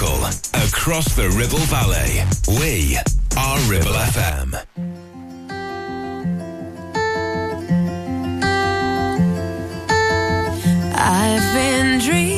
local, across the Ribble Valley. We are Ribble FM. I've been dreaming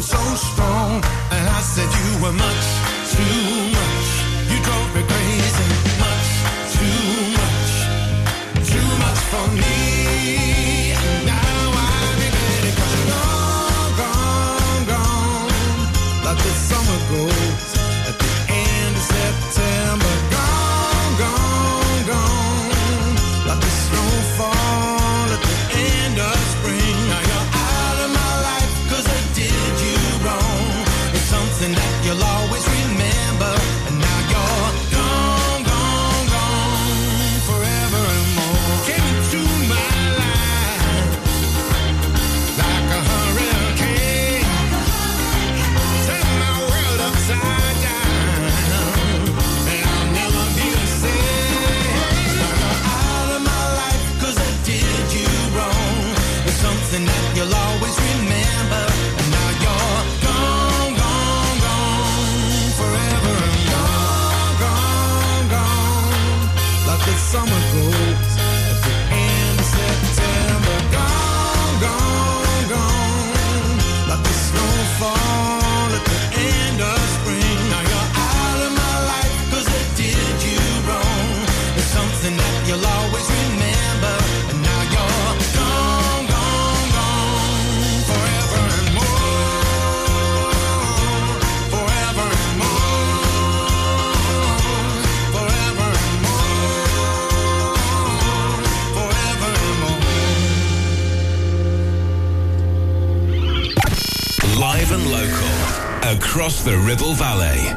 something so strong. And I said, You were much too much. You drove me crazy. Ribble Valley.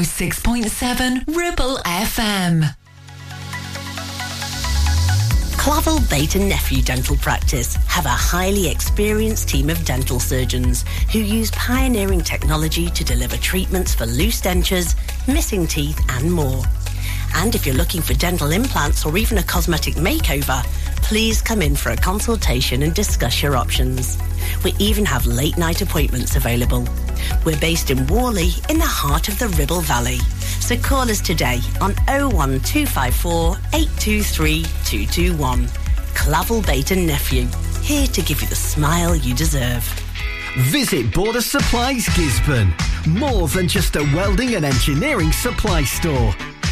106.7 Ribble FM. Clavel Bait and Nephew Dental Practice have a highly experienced team of dental surgeons who use pioneering technology to deliver treatments for loose dentures, missing teeth and more. And if you're looking for dental implants or even a cosmetic makeover, please come in for a consultation and discuss your options. We even have late night appointments available. We're based in Whalley in the heart of the Ribble Valley. So call us today on 01254 823 221. Clavel Bait and Nephew, here to give you the smile you deserve. Visit Border Supplies Gisburn. More than just a welding and engineering supply store.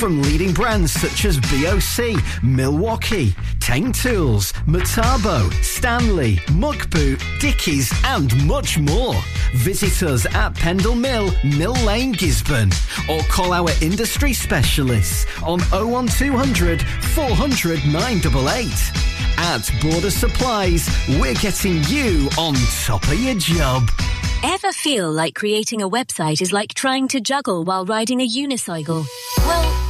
From leading brands such as BOC, Milwaukee, Teng Tools, Metabo, Stanley, Muckboot, Dickies and much more. Visit us at Pendle Mill, Mill Lane, Gisburn or call our industry specialists on 01200 400 988. At Border Supplies, we're getting you on top of your job. Ever feel like creating a website is like trying to juggle while riding a unicycle? Well,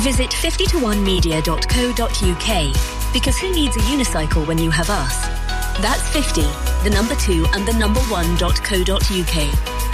Visit 50to1media.co.uk because who needs a unicycle when you have us? That's 50, the number 2 and the number 1.co.uk.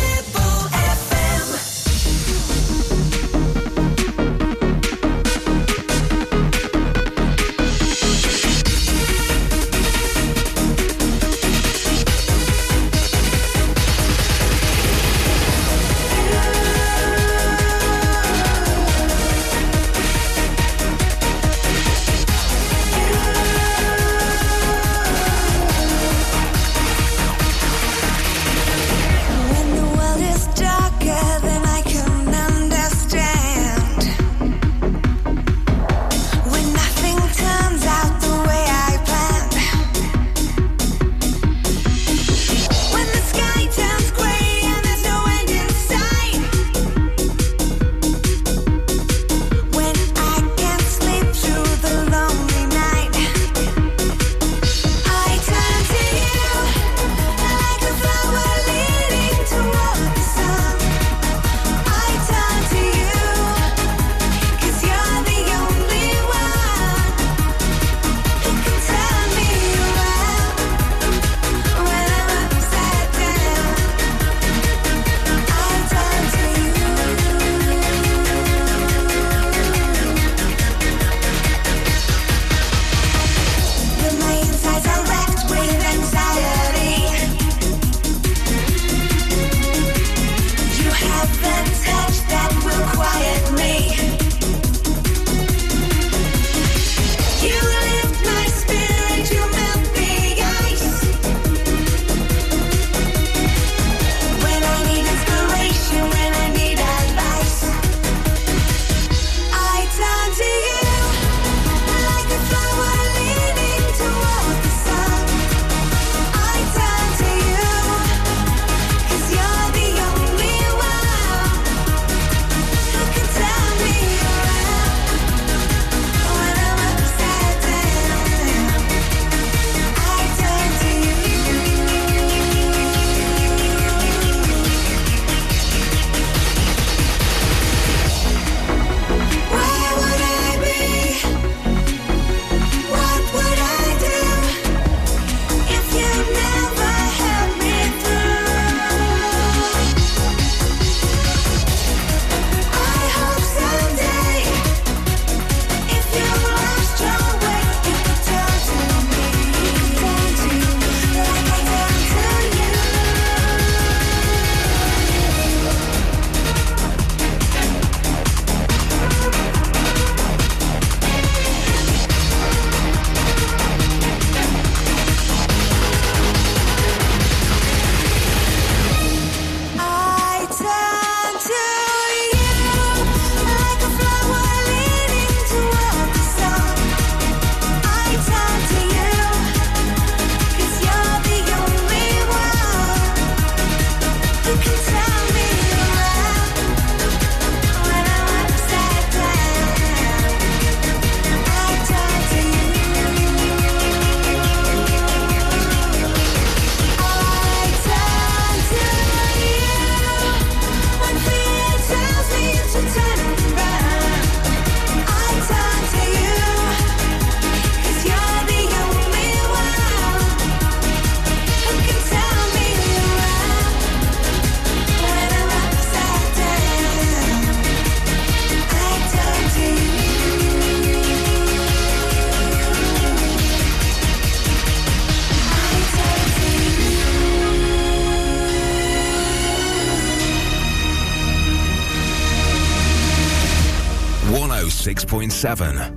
106.7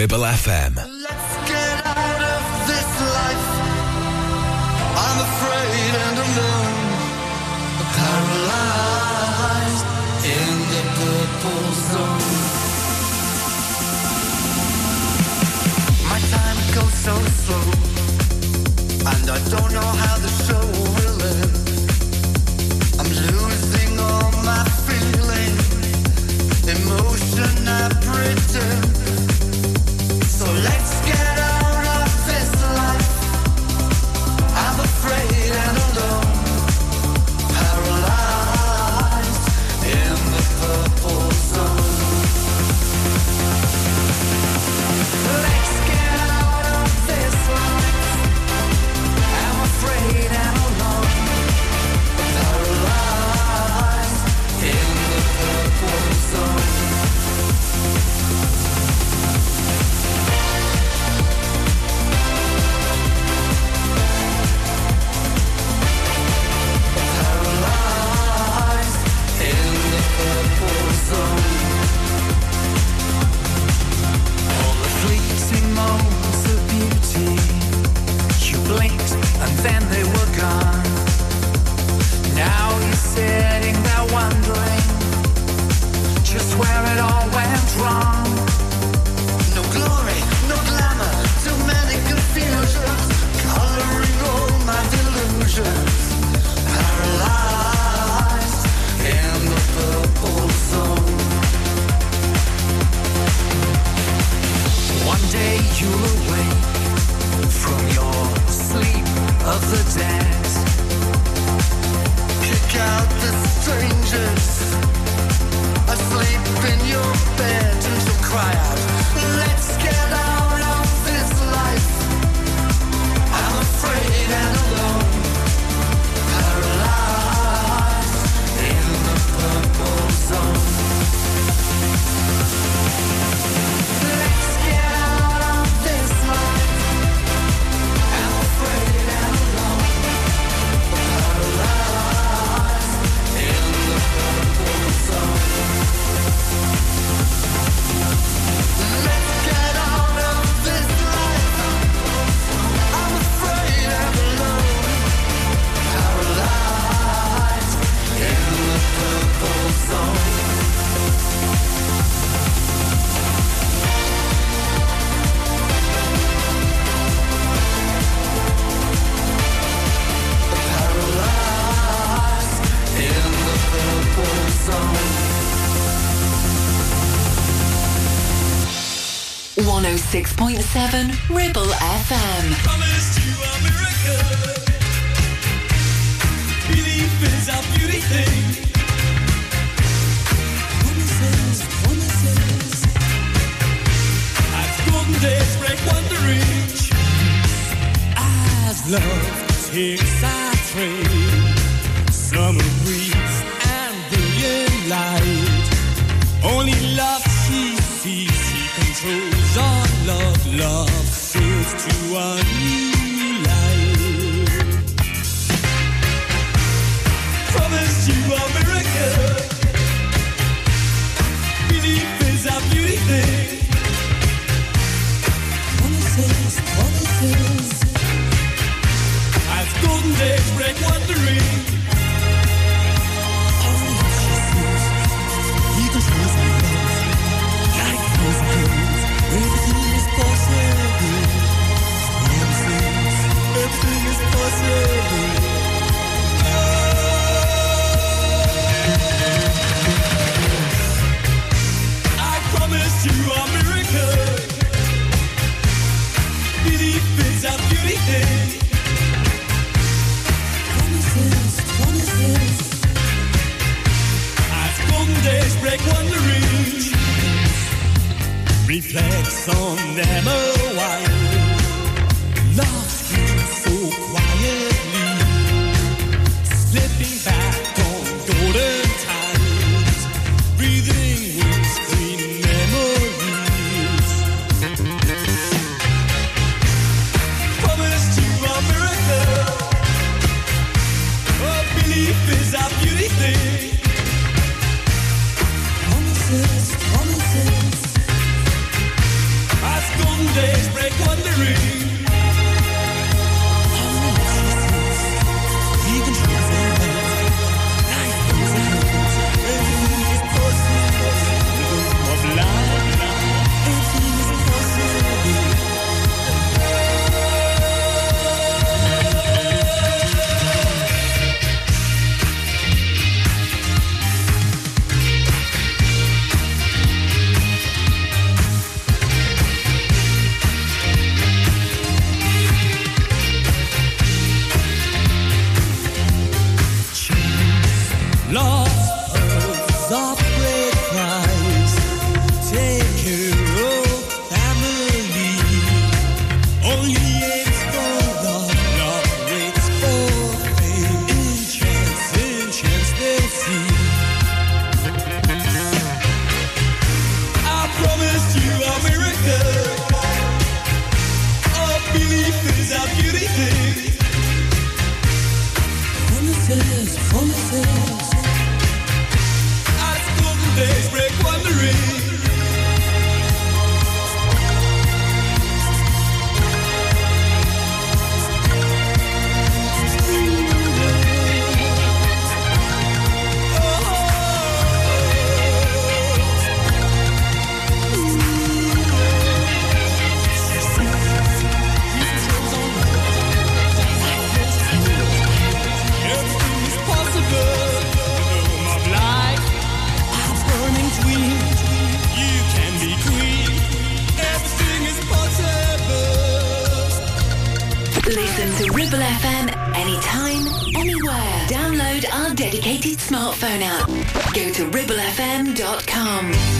Ribble FM. 106.7 Ribble dedicated smartphone app. Go to ribblefm.com.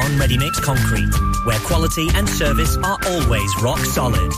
Ready Mix Concrete, where quality and service are always rock solid.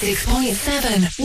106.7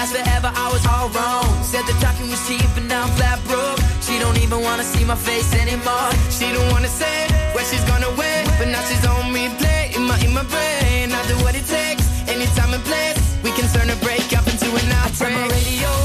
last forever, I was all wrong. Said the talking was cheap, but now I'm flat broke. She don't even wanna see my face anymore. She don't wanna say where she's gonna win, but now she's on replay in my in my brain. I do what it takes, anytime and place. We can turn a break up into an outbreak. I turn my radio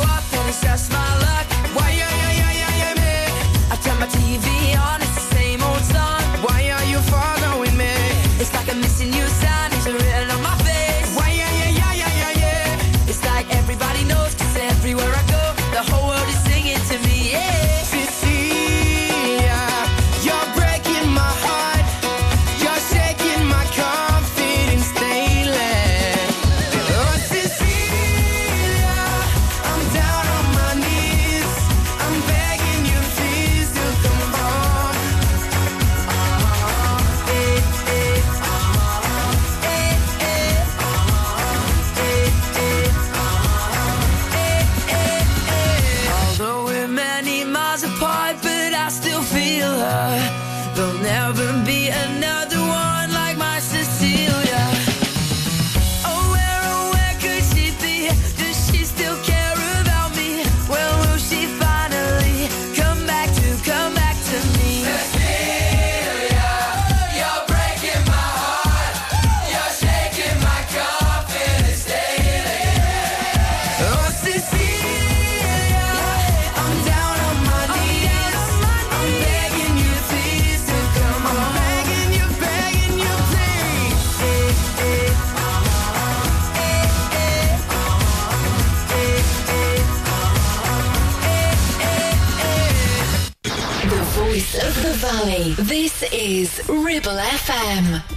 is Ribble FM.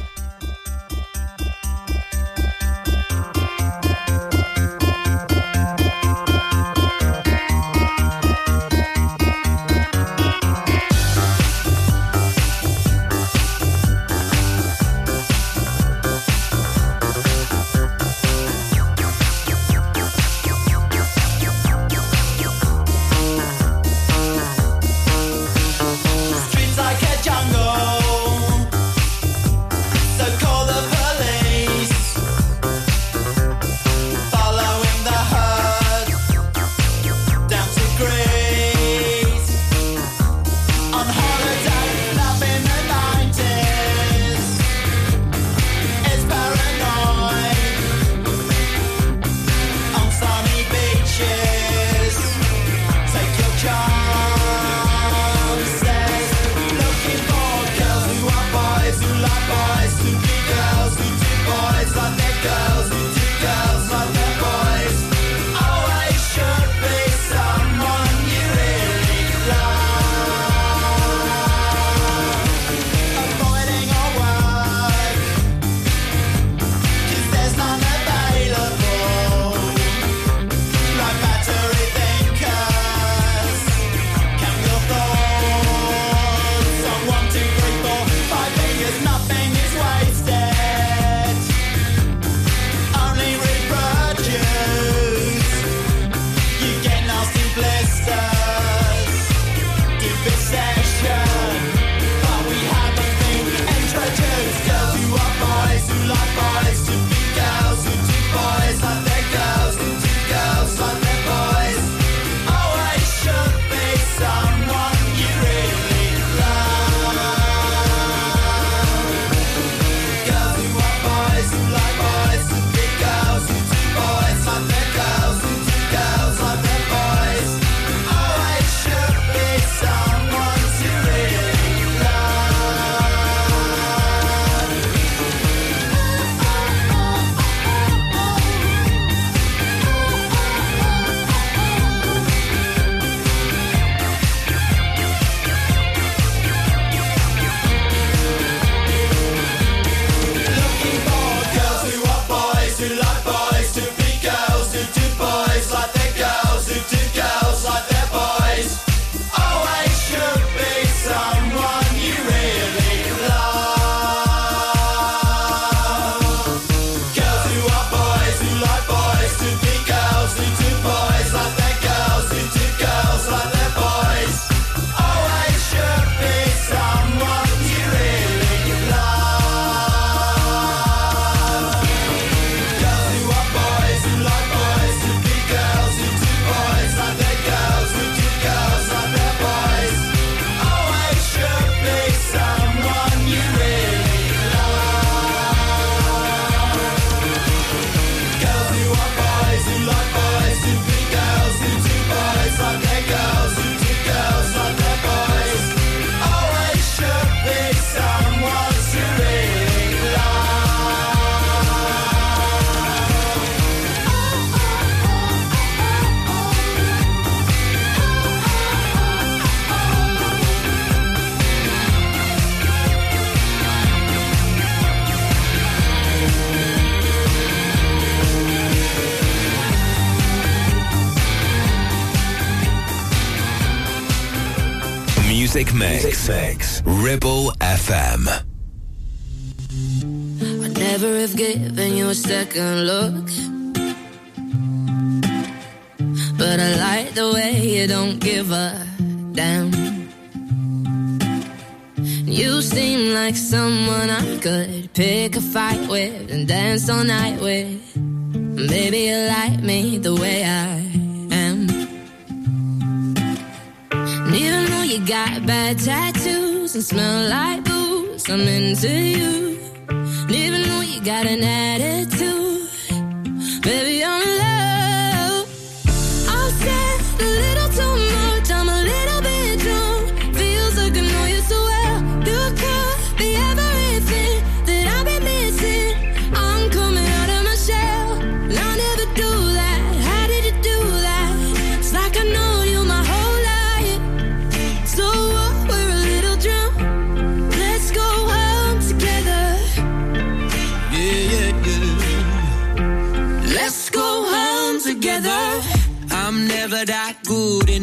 Music mix. mix. Ribble FM. I never have given you a second look. But I like the way you don't give a damn. You seem like someone I could pick a fight with and dance all night with. Maybe you like me the way I am. And even though you got bad tattoos and smell like booze, I'm into you. Though you got an attitude, baby, I'm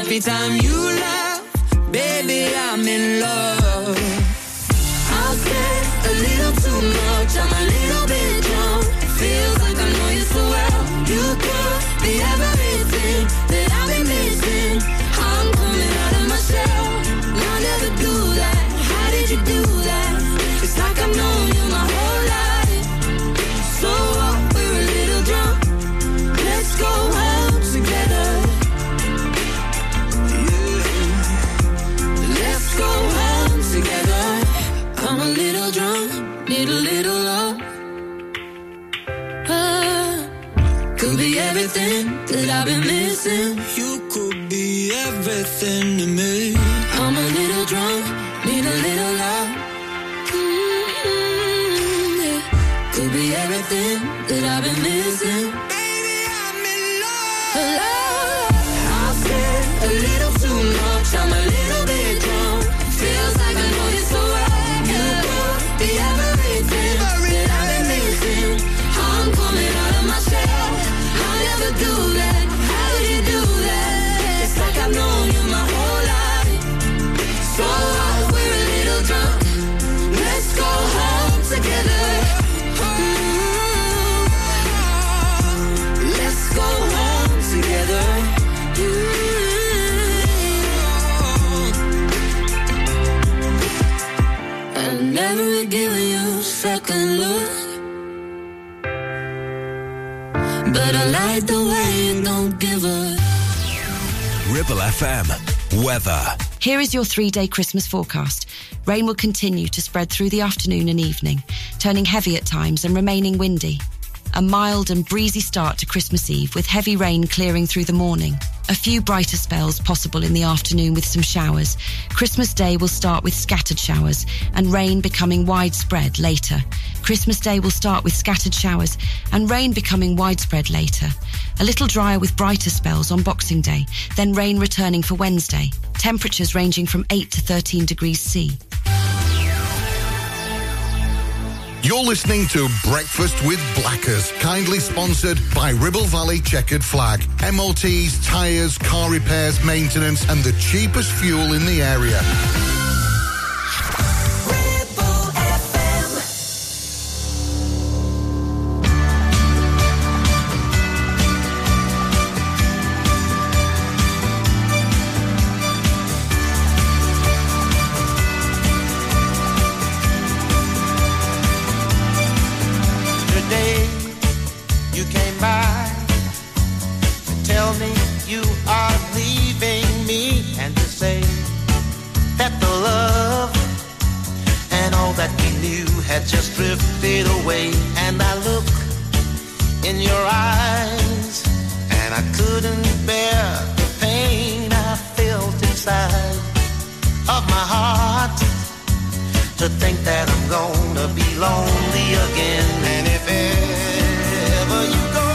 every time you laugh. Baby, I'm in love. I'll say a little too much, I'm a little bit drunk. Feels like I know you so well. You could be everything everything that I've been missing. You could be everything to me. I'm a little drunk, need a little love. Mm, yeah. Could be everything that I've been missing. Second look. But I like the way you don't give a Ribble FM. Weather. Here is your three day Christmas forecast. Rain will continue to spread through the afternoon and evening, turning heavy at times and remaining windy. A mild and breezy start to Christmas Eve with heavy rain clearing through the morning. A few brighter spells possible in the afternoon with some showers. Christmas Day will start with scattered showers and rain becoming widespread later. Christmas Day will start with scattered showers and rain becoming widespread later. A little drier with brighter spells on Boxing Day, then rain returning for Wednesday. Temperatures ranging from 8 to 13 degrees C. You're listening to Breakfast with Blackers, kindly sponsored by Ribble Valley Checkered Flag. MOTs, tyres, car repairs, maintenance, and the cheapest fuel in the area. Lonely again. And if ever you go,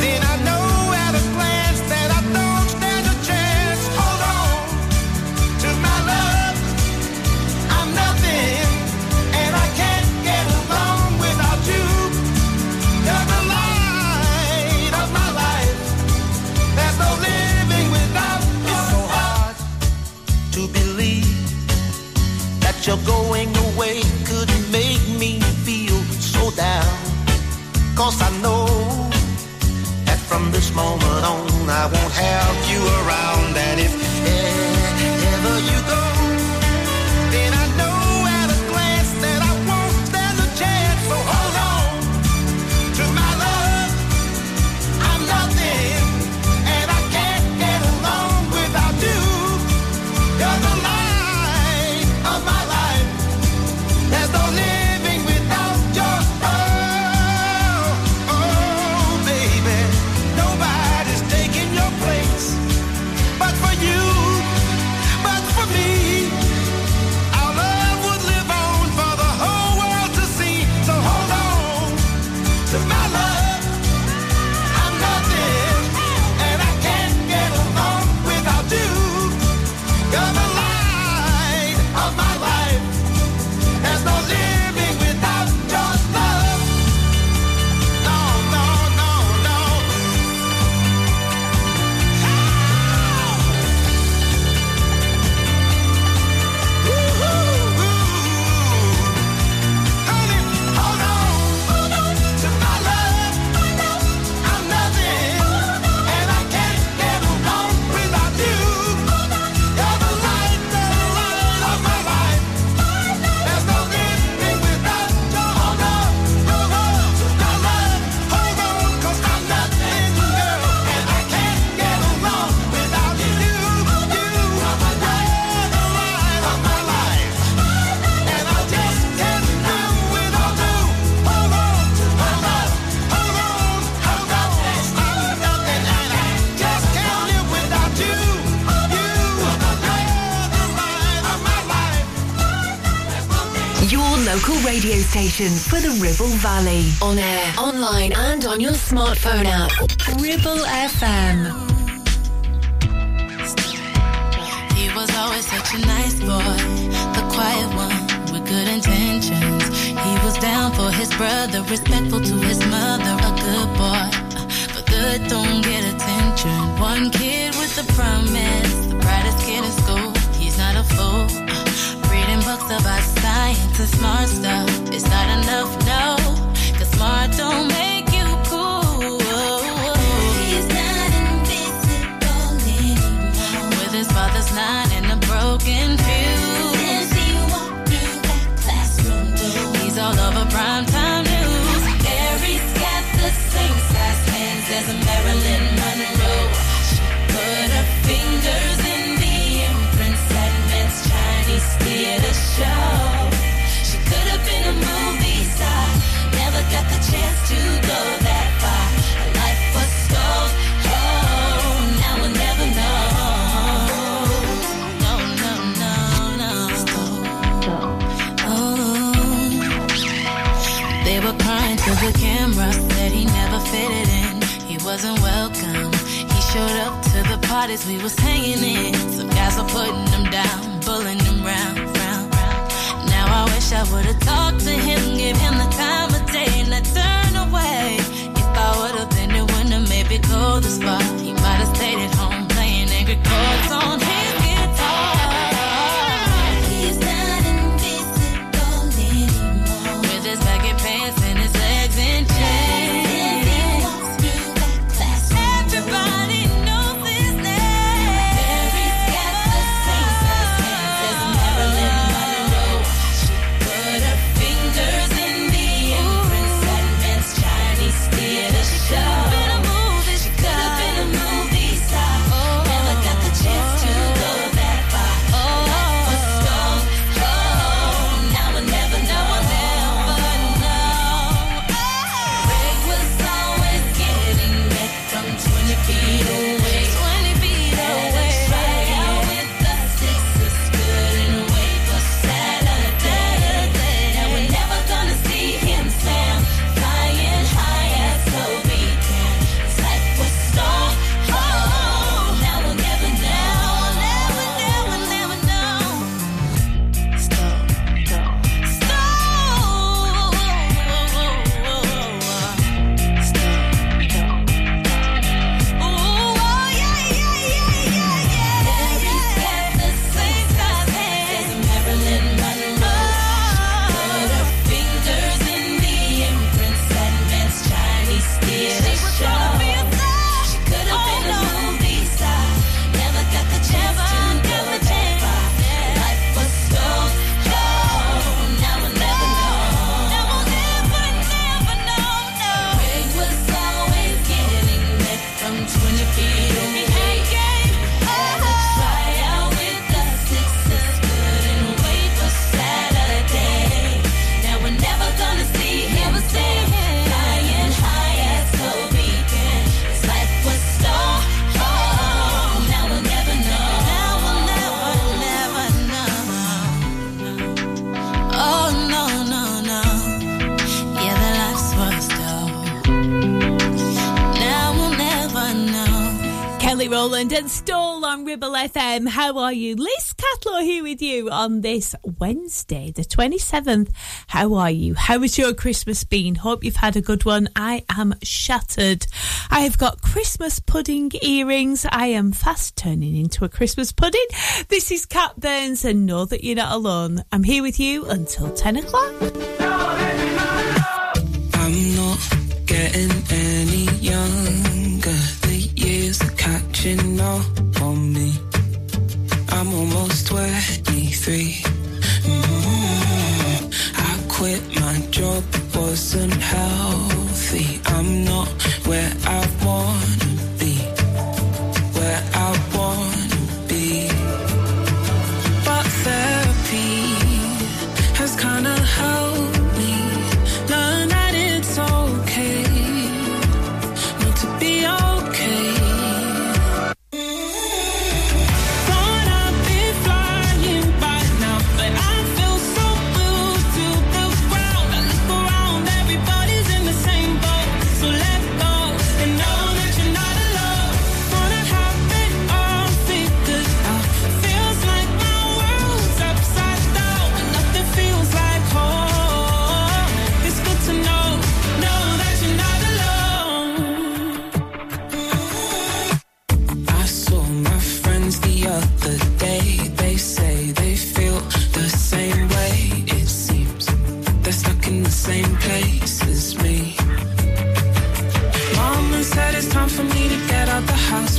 then I know at a glance that I don't stand a chance. Hold on to my love. I'm nothing, and I can't get along without you. You're the light of my life. There's no living without you. It's so hard to believe that you're going station for the Ribble Valley. On air, online, and on your smartphone app. Ribble FM. He was always such a nice boy, the quiet one with good intentions. He was down for his brother, respectful to his mother, a good boy. But good don't get attention. One kid with a promise, the brightest kid in school. He's not a fool. And smart stuff. It's not enough, camera, said he never fitted in. He wasn't welcome. He showed up to the parties we was hanging in. Some guys were putting him down, pulling him round, round, round. Now I wish I would've talked to him, give him the time of day, and I turn away. If I would've been the one to maybe go the spot, he might've stayed at home playing angry chords on Stall on Ribble FM. How are you? Liz Catlaw here with you on this Wednesday, the 27th. How are you? How has your Christmas been? Hope you've had a good one. I am shattered. I have got Christmas pudding earrings. I am fast turning into a Christmas pudding. This is Cat Burns and know that you're not alone. I'm here with you until 10 o'clock. I'm not getting any younger. Catching up on me. I'm almost 23. Mm. I quit my job, it wasn't healthy. I'm not where I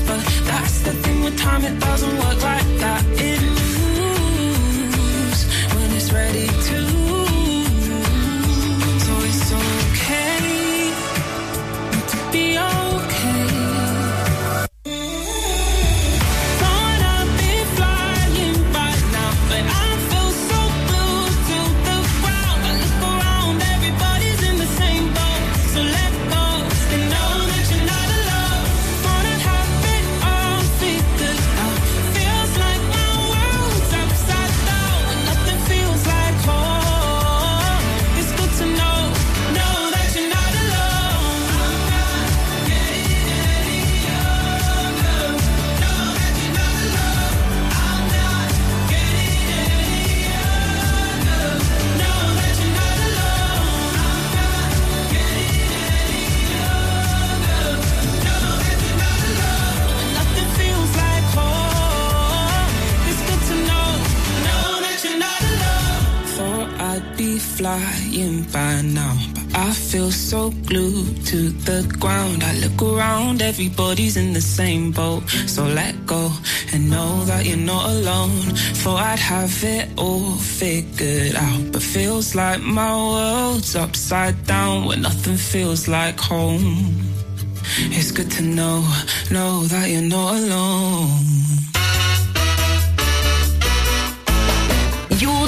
but that's the thing with time, it doesn't work like that. It flying by now, but I feel so glued to the ground. I look around, everybody's in the same boat. So let go and know that you're not alone. Thought I'd have it all figured out, but feels like my world's upside down when nothing feels like home. It's good to know, know that you're not alone.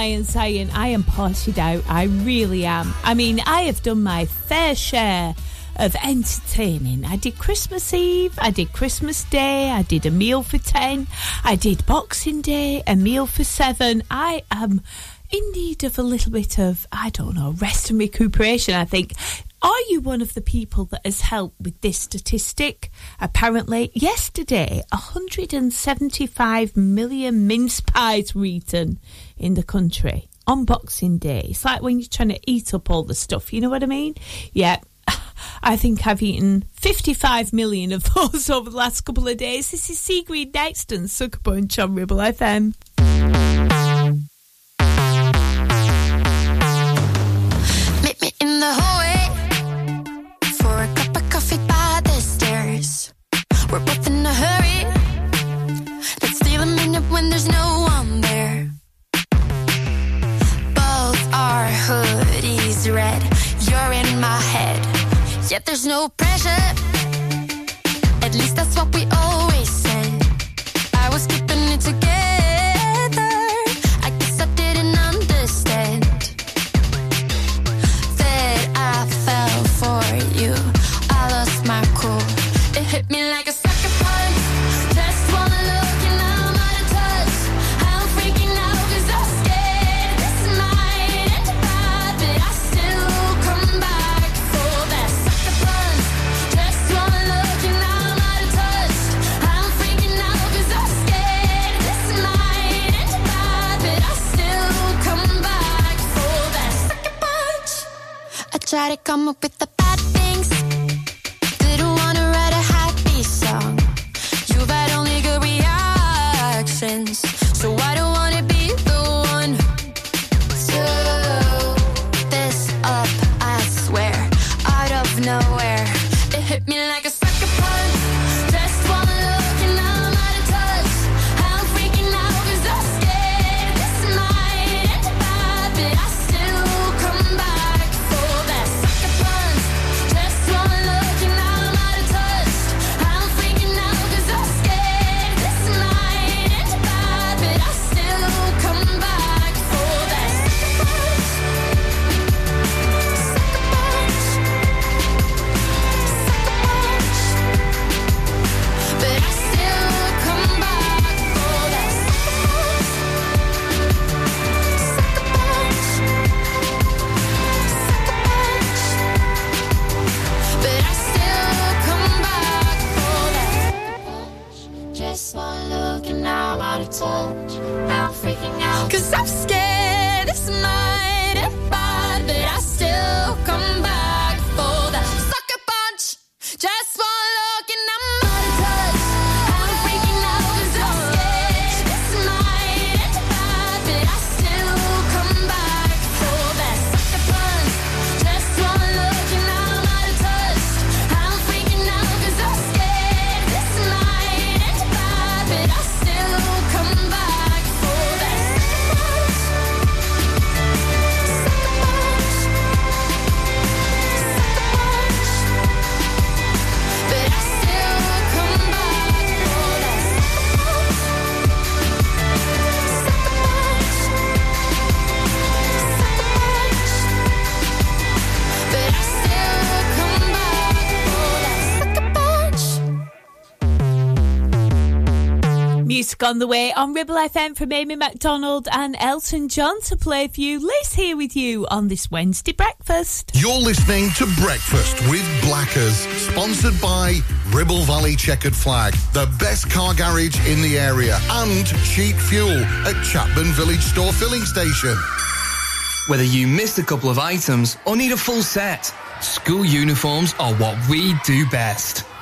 Lion saying, I am parted out. I really am. I mean, I have done my fair share of entertaining. I did Christmas Eve, I did Christmas Day, I did a meal for 10, I did Boxing Day, a meal for 7. I am in need of a little bit of, I don't know, rest and recuperation, I think. Are you one of the people that has helped with this statistic? Apparently, yesterday, 175 million mince pies were eaten in the country on Boxing Day. It's like when you're trying to eat up all the stuff, you know what I mean? Yeah. I think I've eaten 55 million of those over the last couple of days. This is Sigrid Nexton, Sucker Punch on Ribble FM. Meet me in the hallway We're both in a hurry. Let's steal a minute when there's no one there. Both our hoodies red. You're in my head. Yet there's no pressure. At least that's what we always try to come up with the Music on the way on Ribble FM from Amy Macdonald and Elton John to play for you. Liz here with you on this Wednesday breakfast. You're listening to Breakfast with Blackers, sponsored by Ribble Valley Checkered Flag, the best car garage in the area, and cheap fuel at Chatburn Village Store Filling Station. Whether you missed a couple of items or need a full set, school uniforms are what we do best.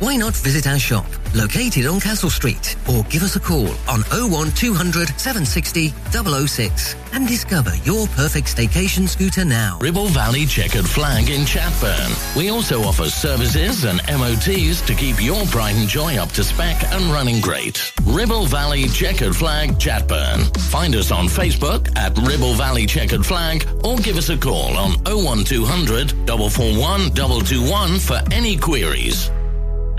Why not visit our shop, located on Castle Street, or give us a call on 01200 760 006 and discover your perfect staycation scooter now. Ribble Valley Checkered Flag in Chatburn. We also offer services and MOTs to keep your pride and joy up to spec and running great. Ribble Valley Checkered Flag Chatburn. Find us on Facebook at Ribble Valley Checkered Flag or give us a call on 01200 441 221 for any queries.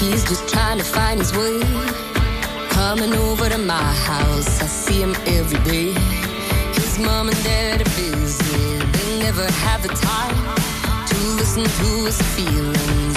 He's just trying to find his way. Coming over to my house, I see him every day. His mom and dad are busy. They never have the time to listen to his feelings,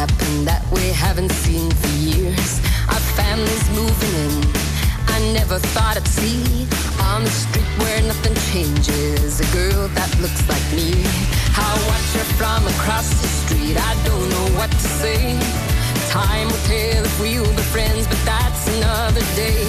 happen that we haven't seen for years. Our family's moving in. I never thought I'd see on the street where nothing changes. A girl that looks like me. I watch her from across the street. I don't know what to say. Time will tell if we'll be friends, but that's another day.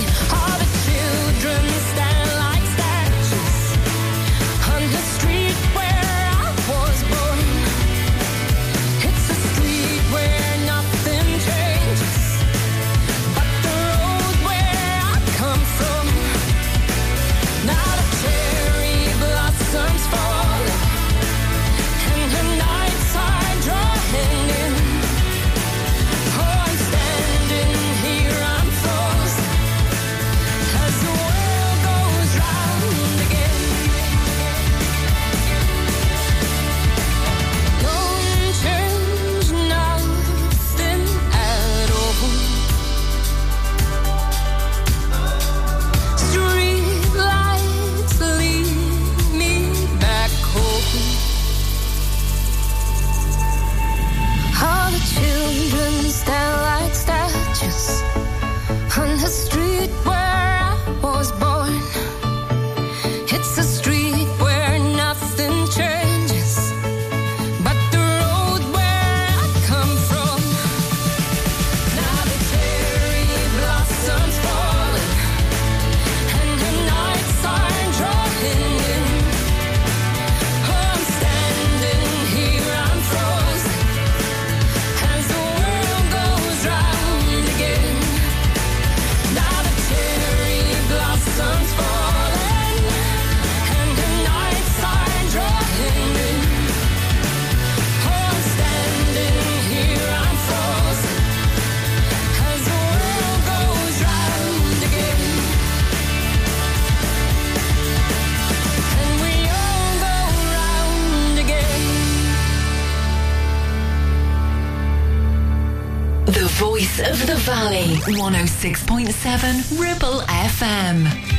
Valley, 106.7 Ribble FM.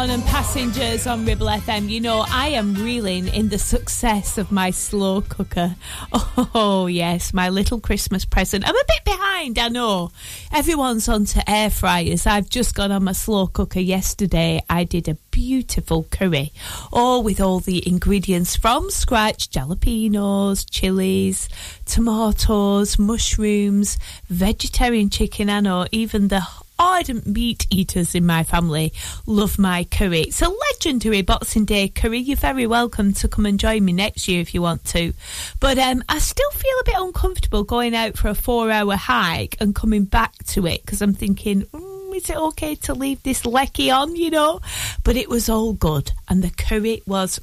John and Passengers on Ribble FM. You know, I am reeling in the success of my slow cooker. Oh, yes, my little Christmas present. I'm a bit behind, I know. Everyone's onto air fryers. I've just got on my slow cooker yesterday. I did a beautiful curry, all with all the ingredients from scratch jalapenos, chilies, tomatoes, mushrooms, vegetarian chicken, I know, even the ardent meat eaters in my family love my curry. It's a legendary Boxing Day curry. You're very welcome to come and join me next year if you want to. But um, I still feel a bit uncomfortable going out for a four hour hike and coming back to it because I'm thinking, mm, is it okay to leave this lecky on, you know? But it was all good and the curry was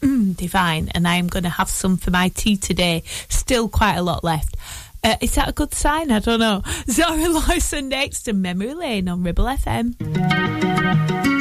divine. And I am going to have some for my tea today. Still quite a lot left. Uh, is that a good sign? I don't know. Zara Larsson next to Memory Lane on Ribble FM.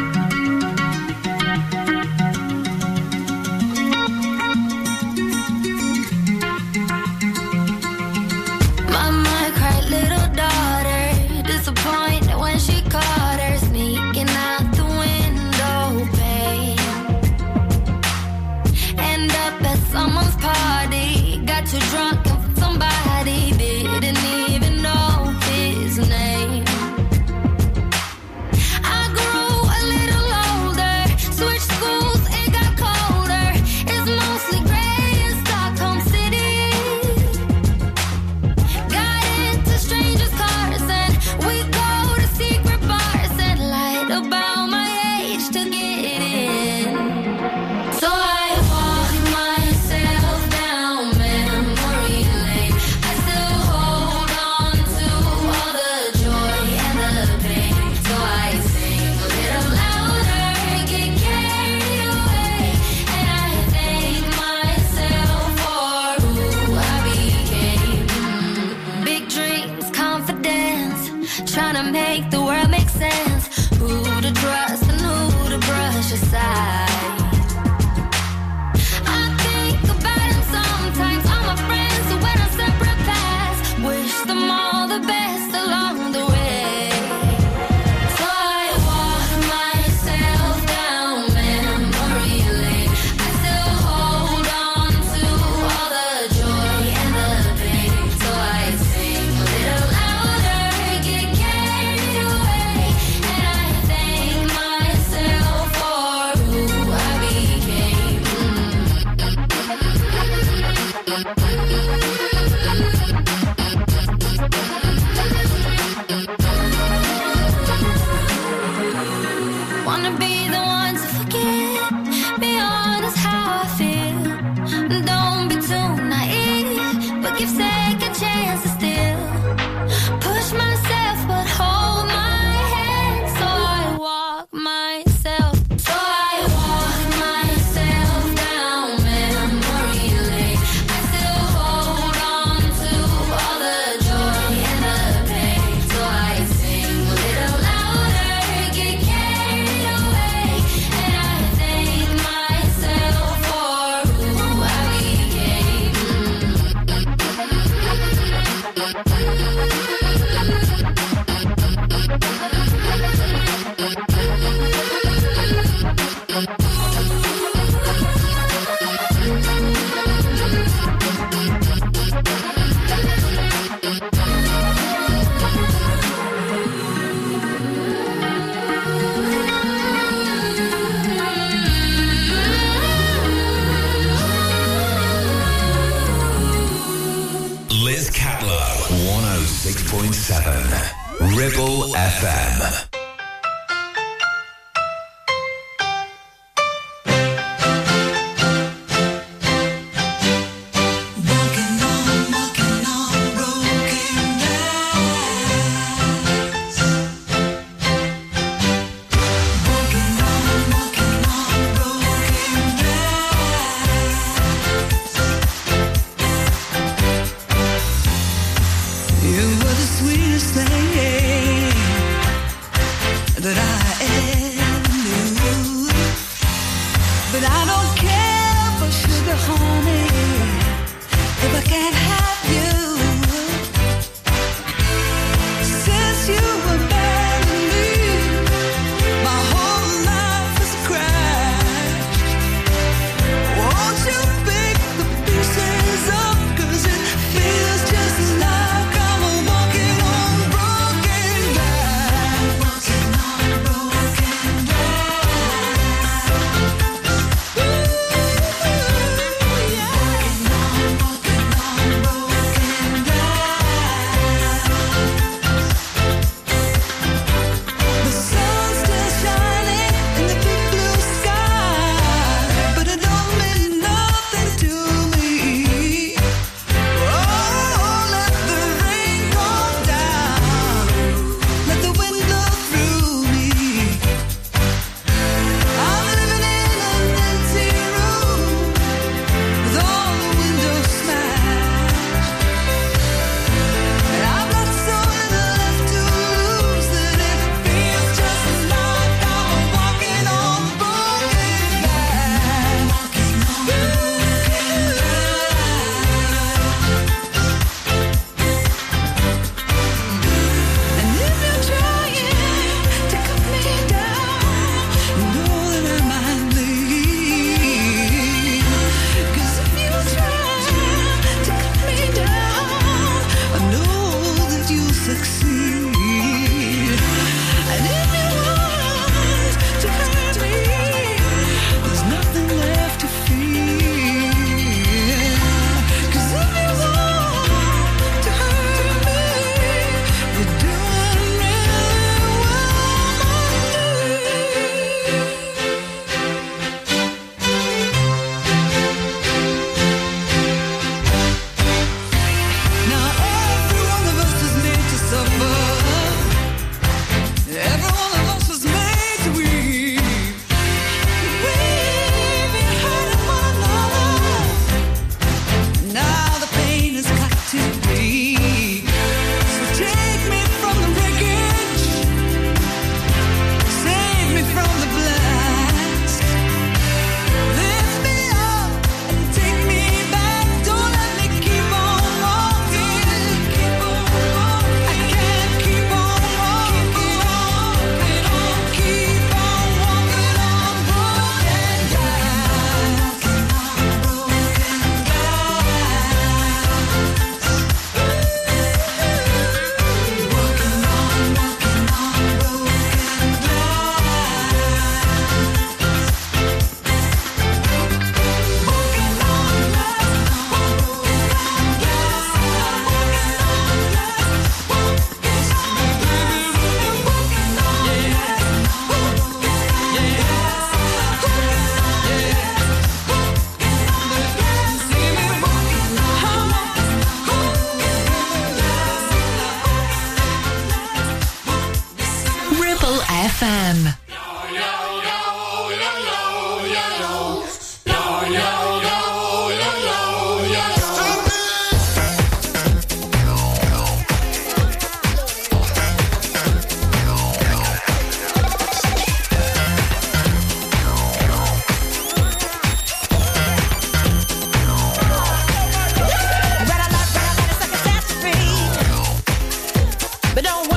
But don't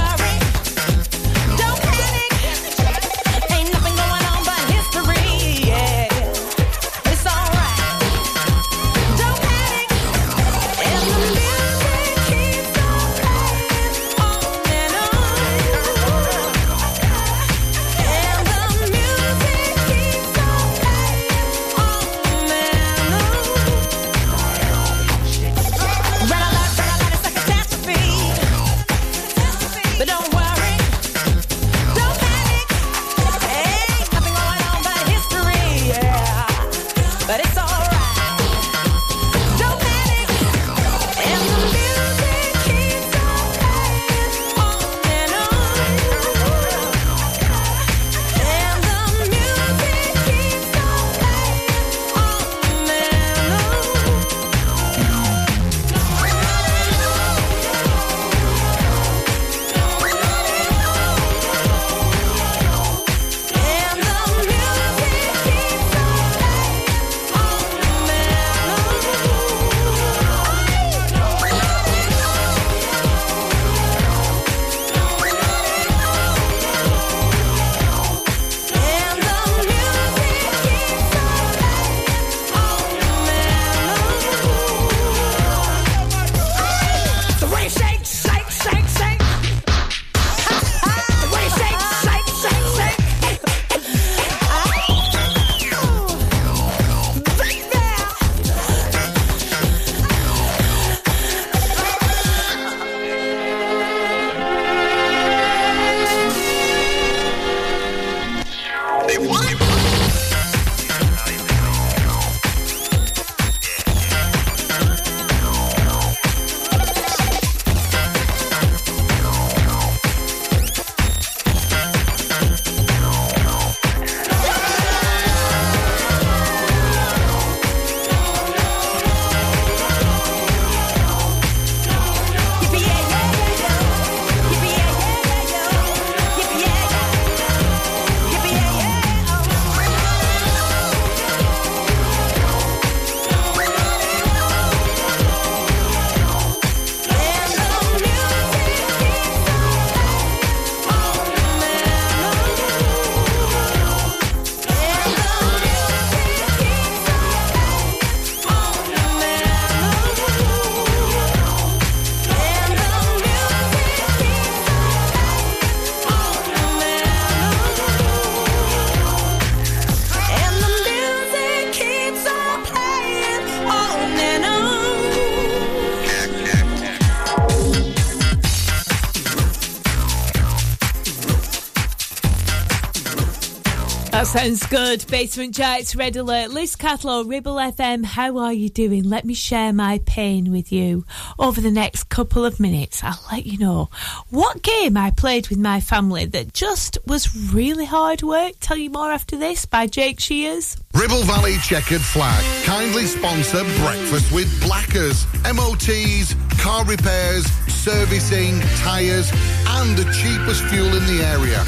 sounds good. Basement Jaxx, Red Alert, Liz Catlow, Ribble FM. How are you doing? Let me share my pain with you. Over the next couple of minutes, I'll let you know what game I played with my family that just was really hard work. Tell you more after this by Jake Shears. Ribble Valley Checkered Flag kindly sponsor Breakfast with Blackers. MOTs, car repairs, servicing, tyres, and the cheapest fuel in the area.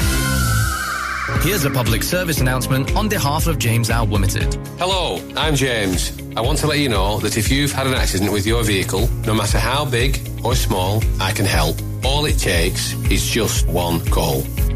Here's a public service announcement on behalf of James Al Limited. Hello, I'm James. I want to let you know that if you've had an accident with your vehicle, no matter how big or small, I can help. All it takes is just one call.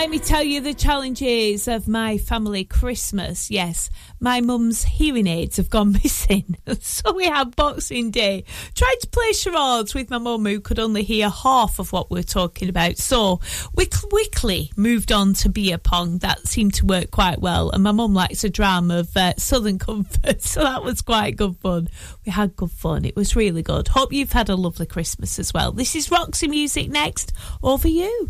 Let me tell you the challenges of my family Christmas. Yes, my mum's hearing aids have gone missing. so we had Boxing Day. Tried to play charades with my mum who could only hear half of what we're talking about. So we quickly moved on to beer pong. That seemed to work quite well. And my mum likes a dram of uh, Southern Comfort. So that was quite good fun. We had good fun. It was really good. Hope you've had a lovely Christmas as well. This is Roxy Music next. Over you.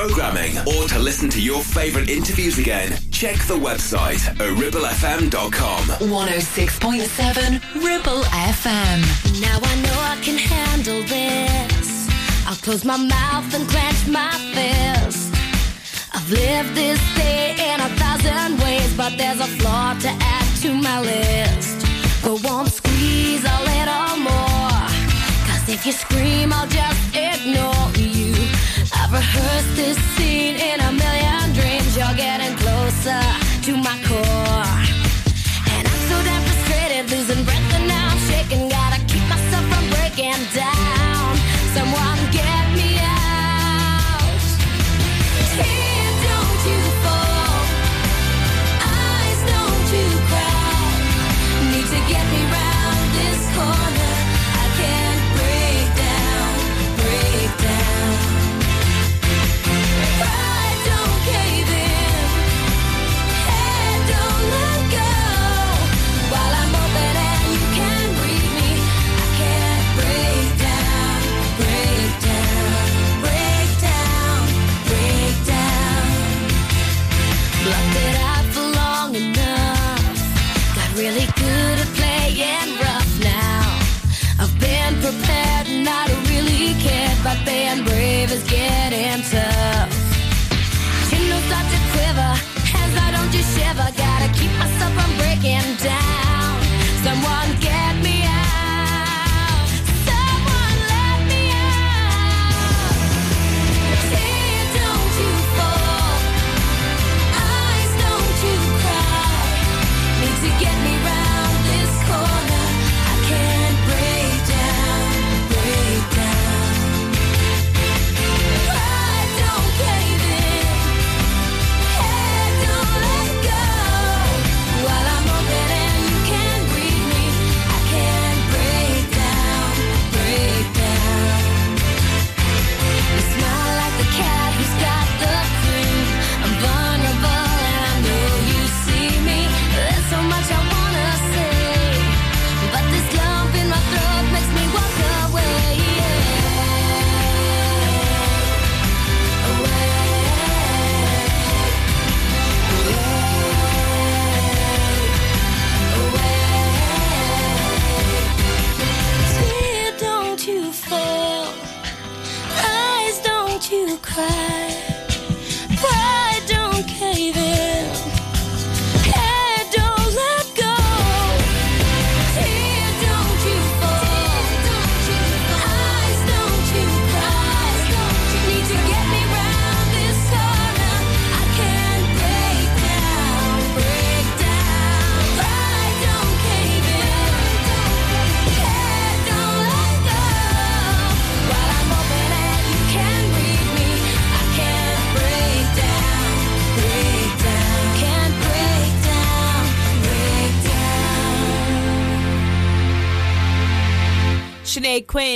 Programming, or to listen to your favourite interviews again, check the website at ribblefm.com. 106.7 Ribble FM. Now I know I can handle this. I'll close my mouth and clench my fist. I've lived this day in a thousand ways, but there's a flaw to add to my list. Go on, squeeze a little more. Cause if you scream, I'll just ignore you. I've rehearsed this scene in a million dreams. You're getting closer to my core. And I'm so damn frustrated, losing breath, and now I'm shaking. Gotta keep myself from breaking down.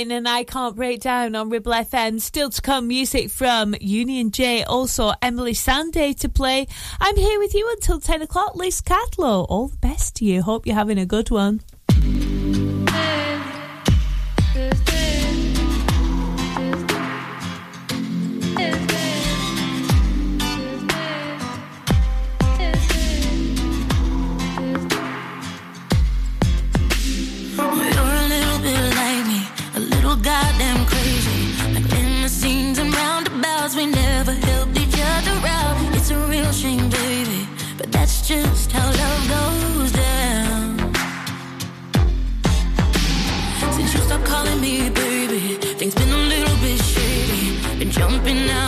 And I Can't Break Down on Ribble FM. Still to come music from Union J, also Emeli Sandé to play. I'm here with you until 10 o'clock. Liz Catlow, all the best to you. Hope you're having a good one. me, baby. Things been a little bit shady. Been jumping out.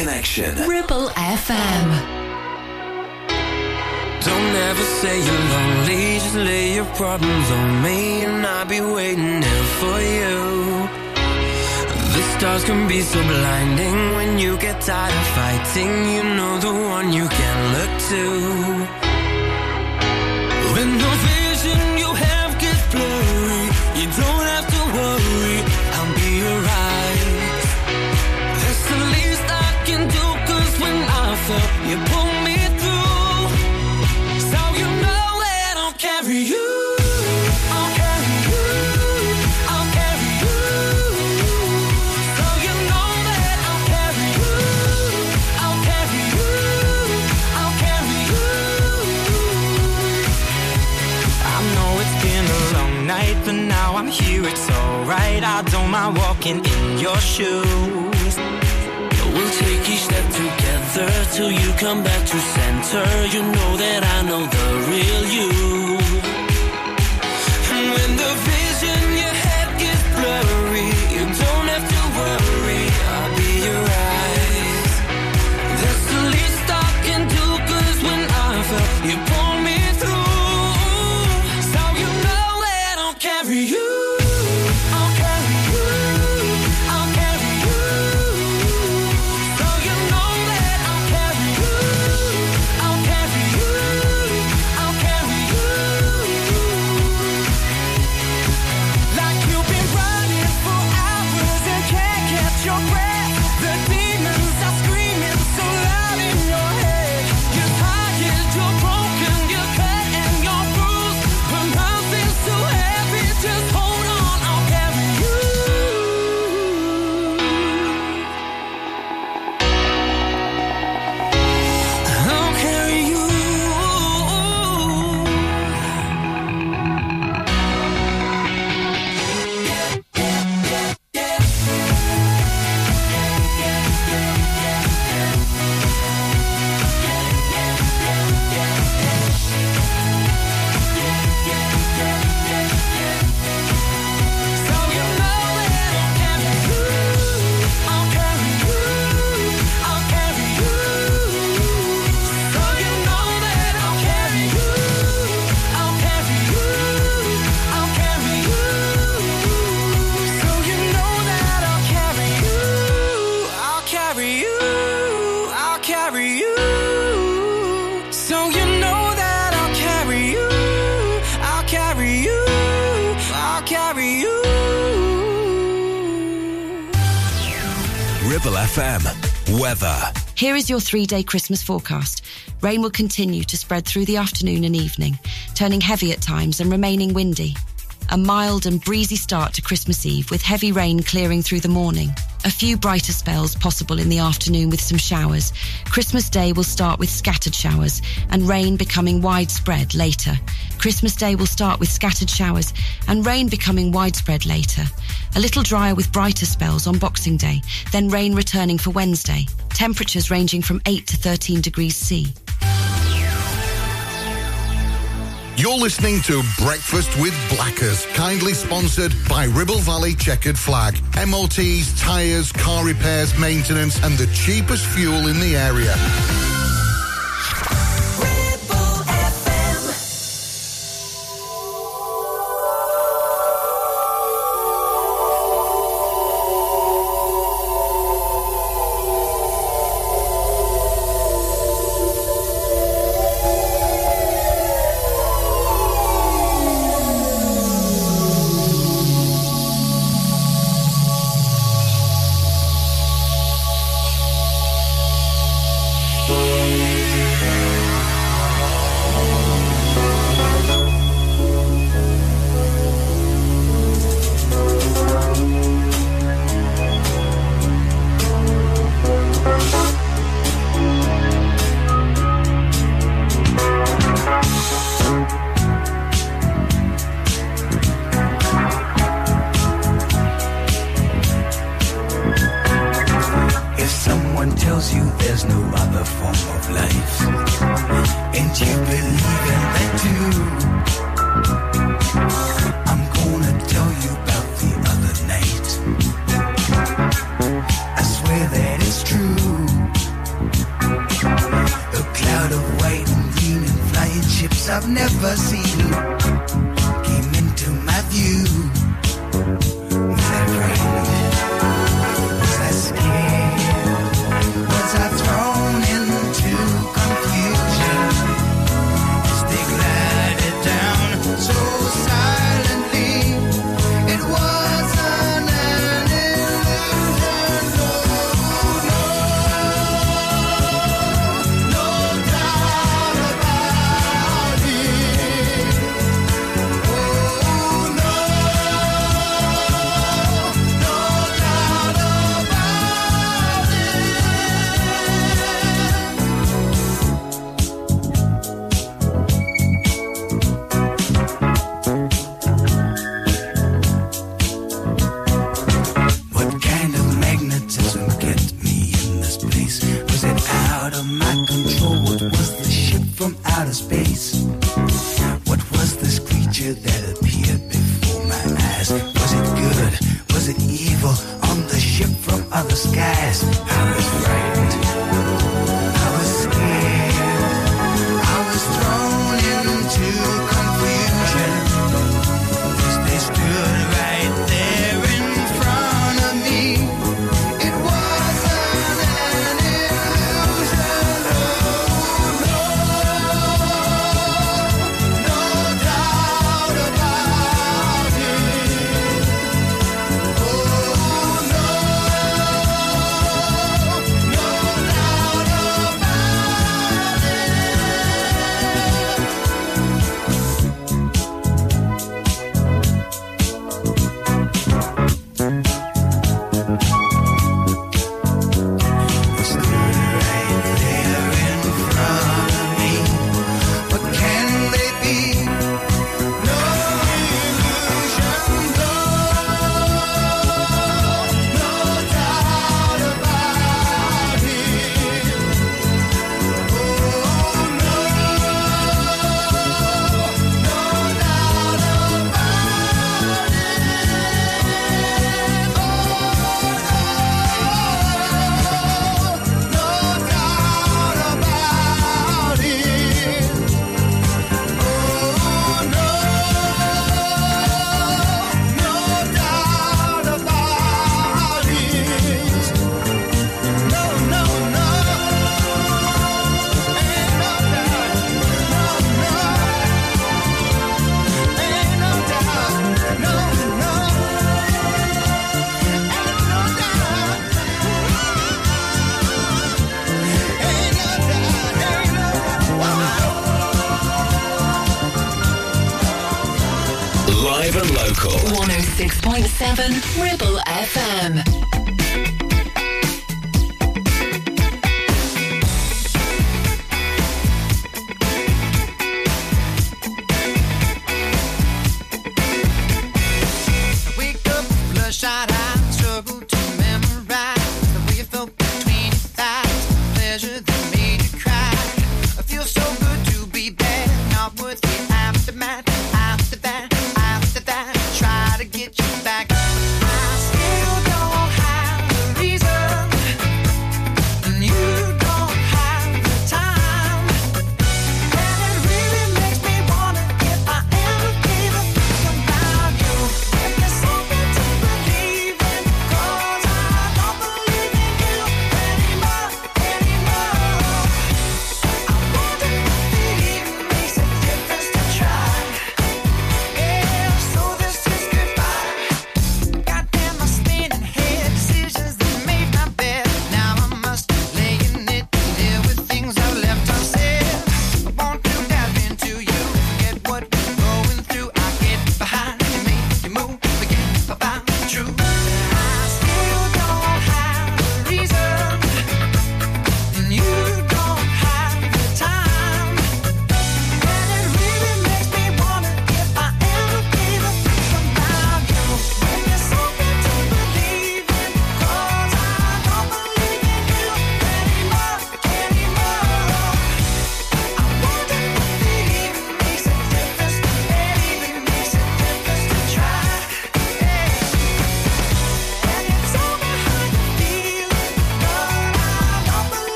Connection. Rip you. weather. Here is your three day Christmas forecast. Rain will continue to spread through the afternoon and evening, turning heavy at times and remaining windy. A mild and breezy start to Christmas Eve with heavy rain clearing through the morning. A few brighter spells possible in the afternoon with some showers. Christmas Day will start with scattered showers and rain becoming widespread later. Christmas Day will start with scattered showers and rain becoming widespread later. A little drier with brighter spells on Boxing Day, then rain returning for Wednesday. Temperatures ranging from 8 to 13 degrees C. You're listening to Breakfast with Blackers, kindly sponsored by Ribble Valley Checkered Flag. MOTs, tyres, car repairs, maintenance, and the cheapest fuel in the area.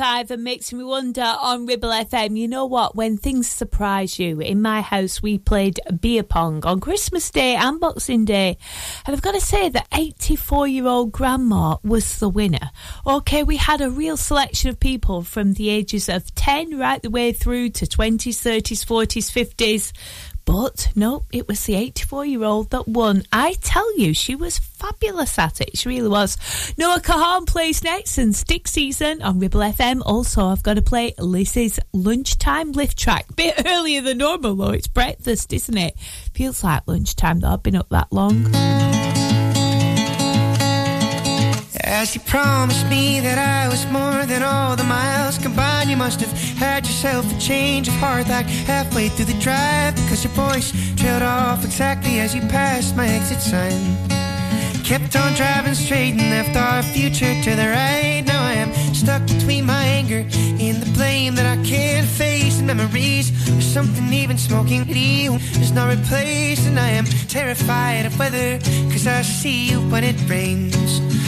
and makes me wonder on Ribble FM. You know what? When things surprise you, in my house we played beer pong on Christmas Day and Boxing Day. And I've got to say that 84 year old grandma was the winner. Okay, we had a real selection of people from the ages of 10 right the way through to 20s, 30s, 40s, 50s. But no, it was the 84 year old that won. I tell you, she was fabulous at it. She really was. Noah Kahan plays next and Stick Season on Ribble FM. Also, I've got to play Liz's lunchtime lift track. Bit earlier than normal though. It's breakfast, isn't it? Feels like lunchtime though. I've been up that long. As you promised me that I was more than all the miles combined, you must have had yourself a change of heart like halfway through the drive because your voice trailed off exactly as you passed my exit sign. Kept on driving straight and left our future to the right. Now I am stuck between my anger and the blame that I can't face. And memories or something even smoking you is not replaced. And I am terrified of weather because I see you when it rains.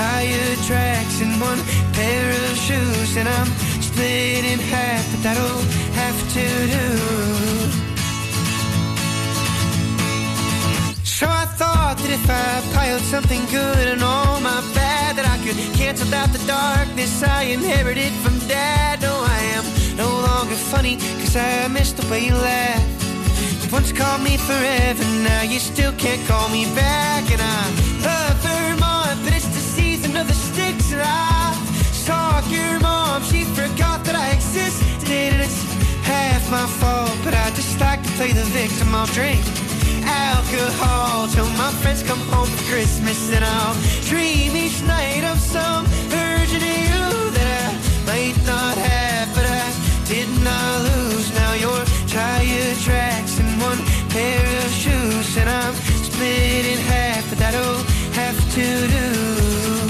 tire tracks and one pair of shoes, and I'm split in half, but that'll have to do. So I thought that if I piled something good and all my bad, that I could cancel out the darkness I inherited from dad. No, I am no longer funny, cause I miss the way you laugh. You once called me forever, now you still can't call me back. And I love Vermont, I saw your mom, she forgot that I existed. It's half my fault, but I just like to play the victim. I'll drink alcohol till my friends come home for Christmas. And I'll dream each night of some version of you that I might not have, but I did not lose. Now you're tire tracks and one pair of shoes, and I'm split in half, but that'll have to do.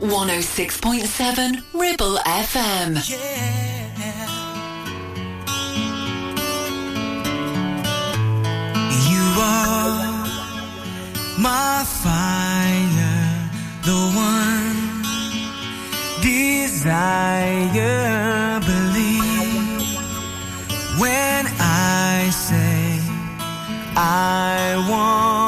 106.7 Ribble FM. You are my fire, the one desire. Believe when I say I want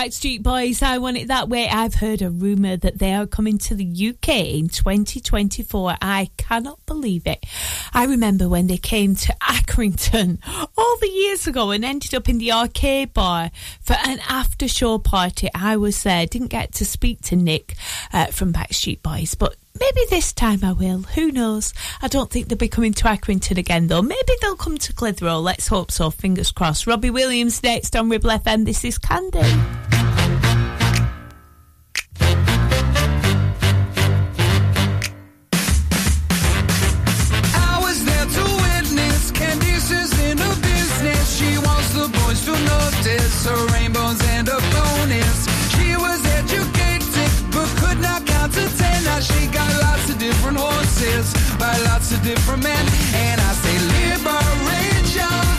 Backstreet Boys, I Want It That Way. I've heard a rumour that they are coming to the UK in 2024. I cannot believe it. I remember when they came to Accrington all the years ago and ended up in the arcade bar for an after show party. I was there, didn't get to speak to Nick uh, from Backstreet Boys, but Maybe this time I will. Who knows? I don't think they'll be coming to Accrington again, though. Maybe they'll come to Clitheroe. Let's hope so. Fingers crossed. Robbie Williams next on Ribble FM. This is Candy. Her rainbows and a bonus She got lots of different horses by lots of different men. And I say, liberate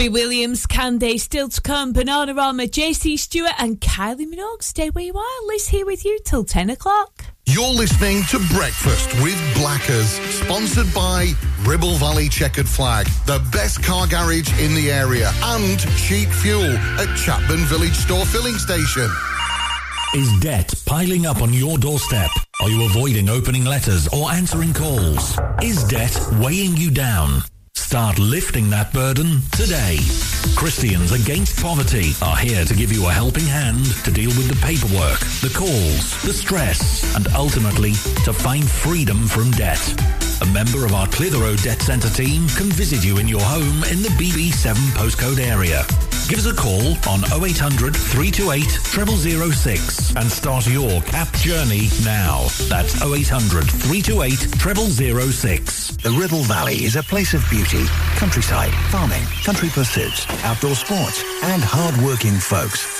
Robbie Williams, Candy, still to come, Bananarama, JC Stewart, and Kylie Minogue. Stay where you are. Liz here with you till 10 o'clock. You're listening to Breakfast with Blackers, sponsored by Ribble Valley Checkered Flag, the best car garage in the area, and cheap fuel at Chatburn Village Store Filling Station. Is debt piling up on your doorstep? Are you avoiding opening letters or answering calls? Is debt weighing you down? Start lifting that burden today. Christians Against Poverty are here to give you a helping hand to deal with the paperwork, the calls, the stress, and ultimately to find freedom from debt. A member of our Clitheroe Debt Centre team can visit you in your home in the BB7 postcode area. Give us a call on 0800 328 0006 and start your CAP journey now. That's 0800 328 0006. The Ribble Valley is a place of beauty, countryside, farming, country pursuits, outdoor sports, and hard-working folks.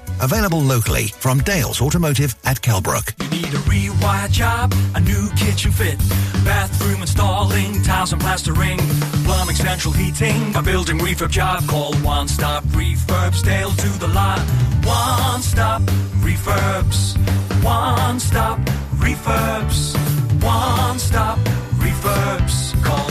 Available locally from Dales Automotive at Kelbrook. You Need a rewire job, a new kitchen fit, bathroom installing, tiles and plastering, plumbing, central heating, a building refurb job. Call One Stop Refurbs, Dale to the lot. One Stop Refurbs, One Stop Refurbs, One Stop Refurbs. Call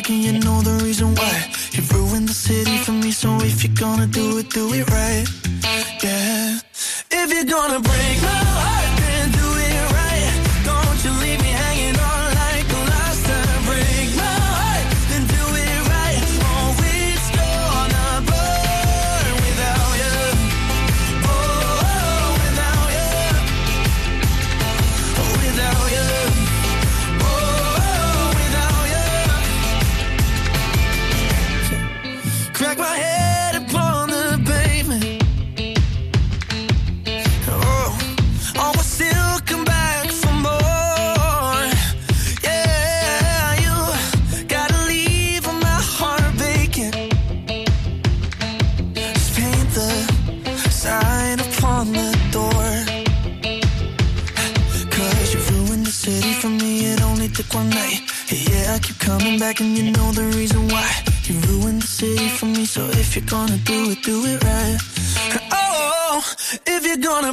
Back and you know the reason why. You've ruined the city for me, so if you're gonna do it, do it right. Yeah. If you're gonna break my back and you know the reason why. You ruined the city for me, so if you're gonna do it, do it right. Oh, if you're gonna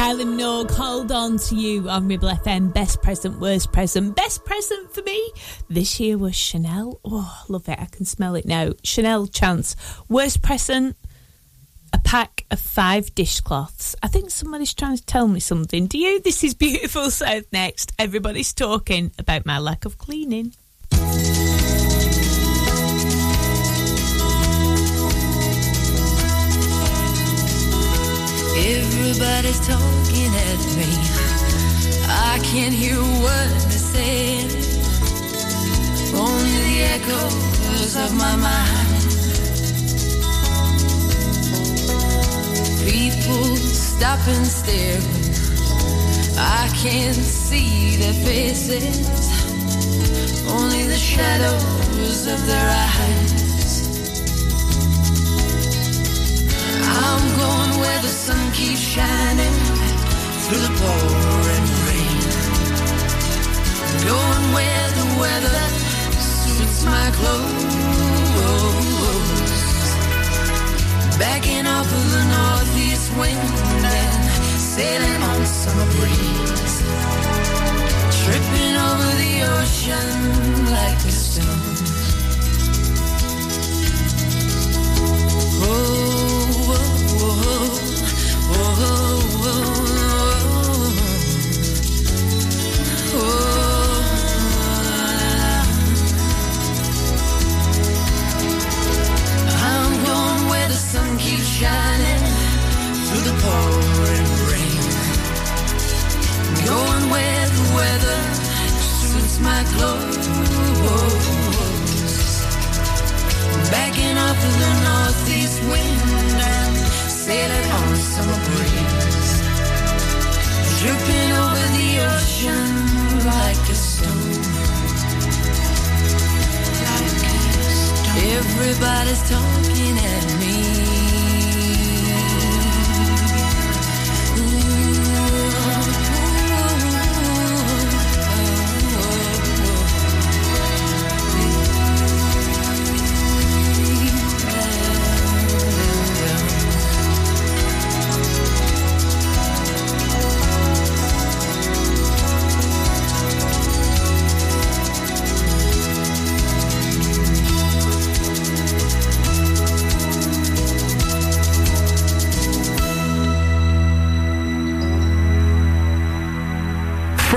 Dog, Hold On to You on Ribble FM. Best present, worst present. Best present for me this year was Chanel. Oh, love it. I can smell it now. Chanel Chance. Worst present, a pack of five dishcloths. I think somebody's trying to tell me something. Do you? This is Beautiful South next. Everybody's talking about my lack of cleaning. Everybody's talking at me. I can't hear word they're saying. Only the echoes of my mind. People stop and stare. I can't see their faces. Only the shadows of their eyes. I'm going where the sun keeps shining through the pouring rain. Going where the weather suits my clothes. Backing off of the northeast wind and sailing on summer breeze. Tripping over the ocean like a stone. I'm Backing of the northeast wind sailing on a summer breeze. Dripping over the ocean like a stone. Like a stone. Everybody's talking at me.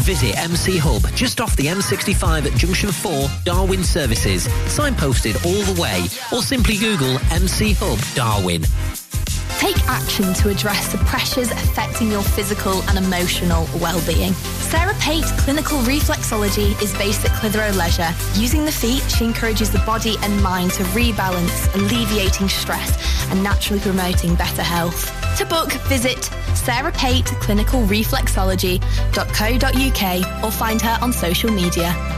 Visit MC Hub just off the M65 at Junction 4, Darwen Services, signposted all the way, or simply Google MC Hub Darwen. Take action to address the pressures affecting your physical and emotional well-being. Sarah Pate Clinical Reflexology is based at Clitheroe Leisure. Using the feet, she encourages the body and mind to rebalance, alleviating stress and naturally promoting better health. To book, visit Sarah Pate Clinical Reflexology.co.uk or find her on social media.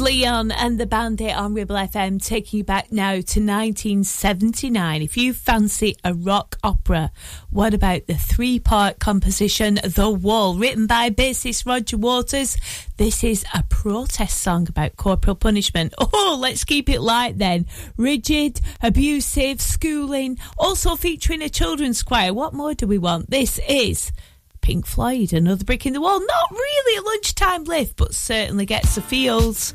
Leon and the Bandit on Ribble FM, taking you back now to 1979. If you fancy a rock opera, what about the three part composition The Wall, written by bassist Roger Waters? This is a protest song about corporal punishment. Oh, let's keep it light then. Rigid, abusive, schooling, also featuring a children's choir. What more do we want? This is. Pink Floyd, another brick in the wall. Not really a lunchtime lift, but certainly gets the feels.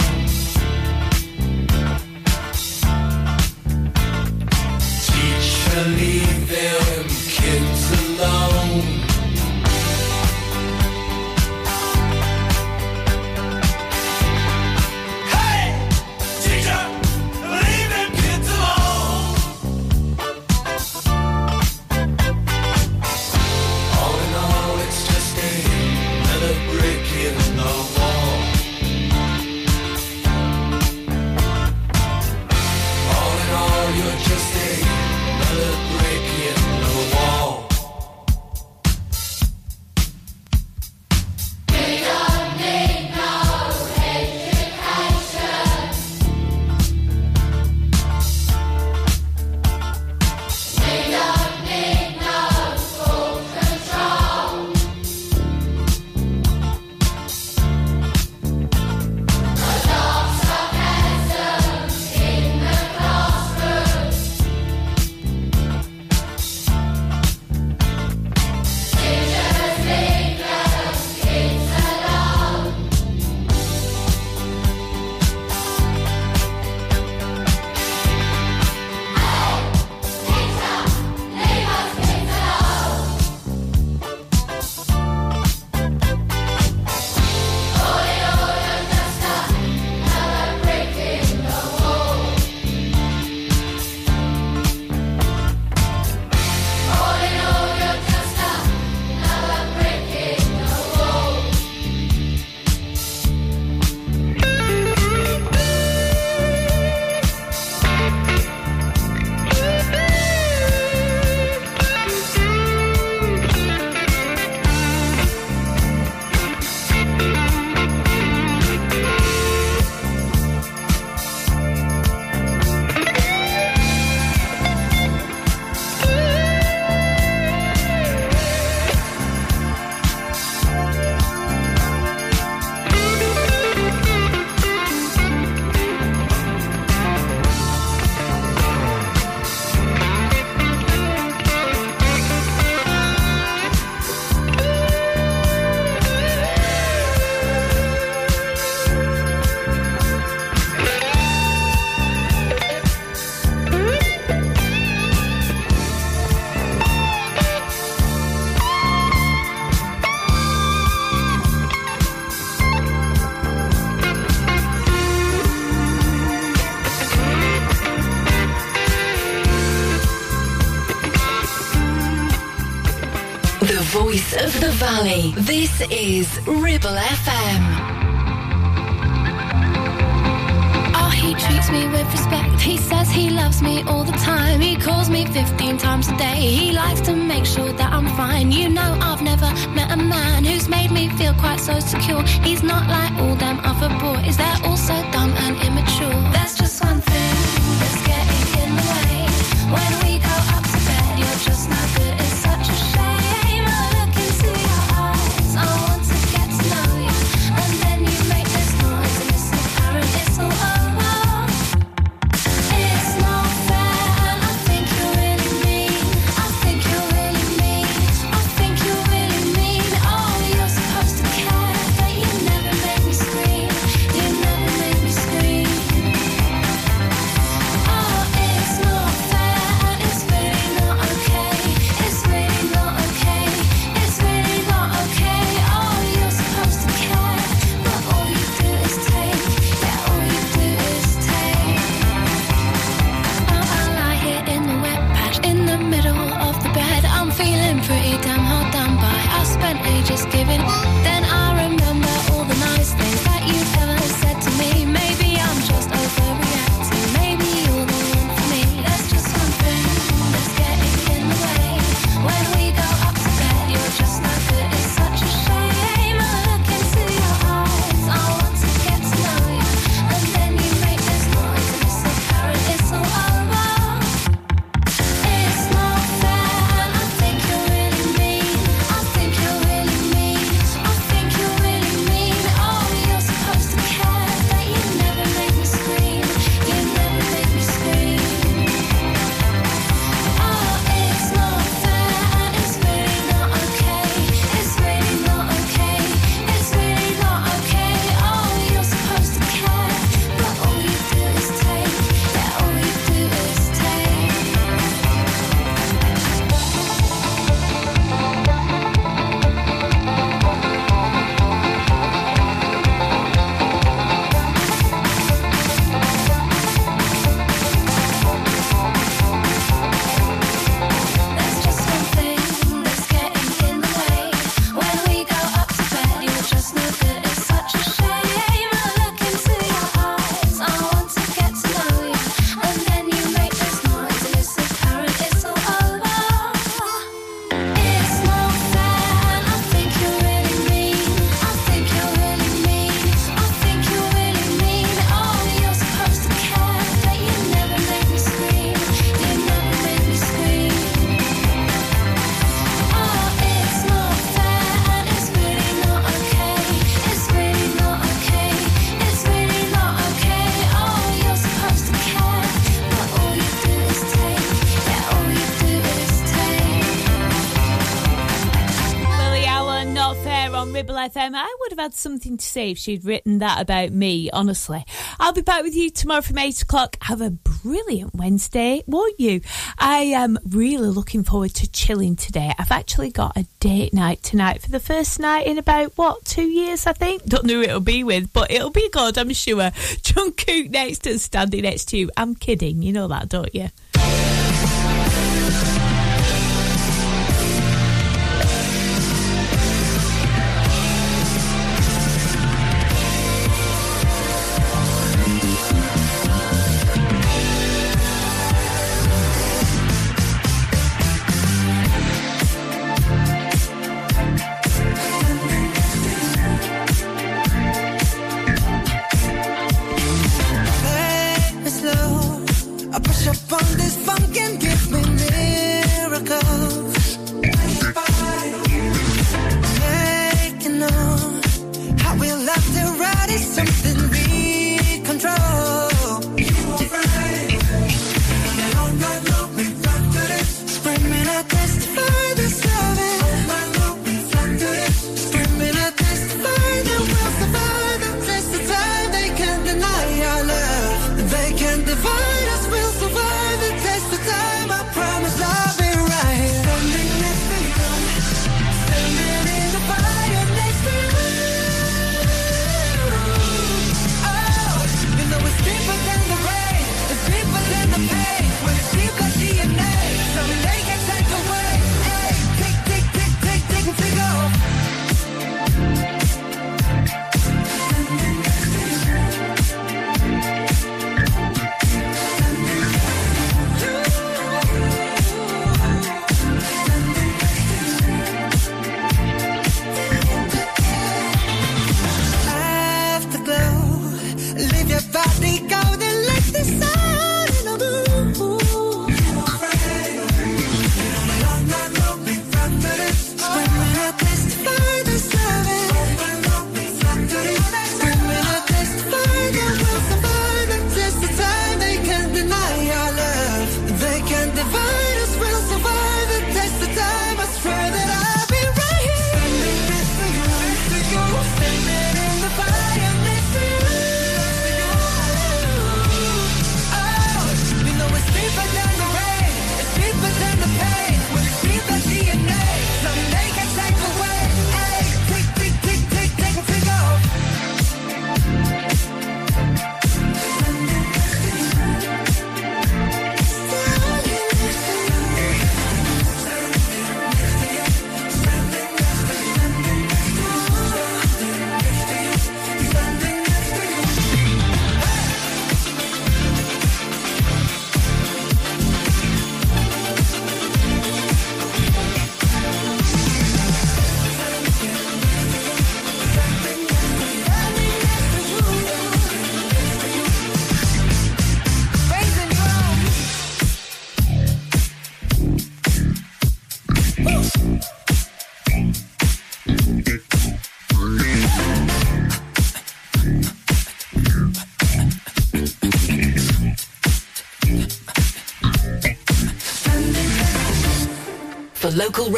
Teacher, voice of the valley. This is Ribble FM. Oh, he treats me with respect. He says he loves me all the time. He calls me 15 times a day. He likes to make sure that I'm fine. You know, I've never met a man who's made me feel quite so secure. He's not like all them other boys. They're all so dumb and immature. There's just one thing that's getting in the way. had something to say if she'd written that about me, honestly. I'll be back with you tomorrow from 8 o'clock. Have a brilliant Wednesday, won't you? I am really looking forward to chilling today. I've actually got a date night tonight for the first night in about, what, two years, I think? Don't know who it'll be with, but it'll be good, I'm sure. Jungkook next and standing next to you. I'm kidding, you know that, don't you?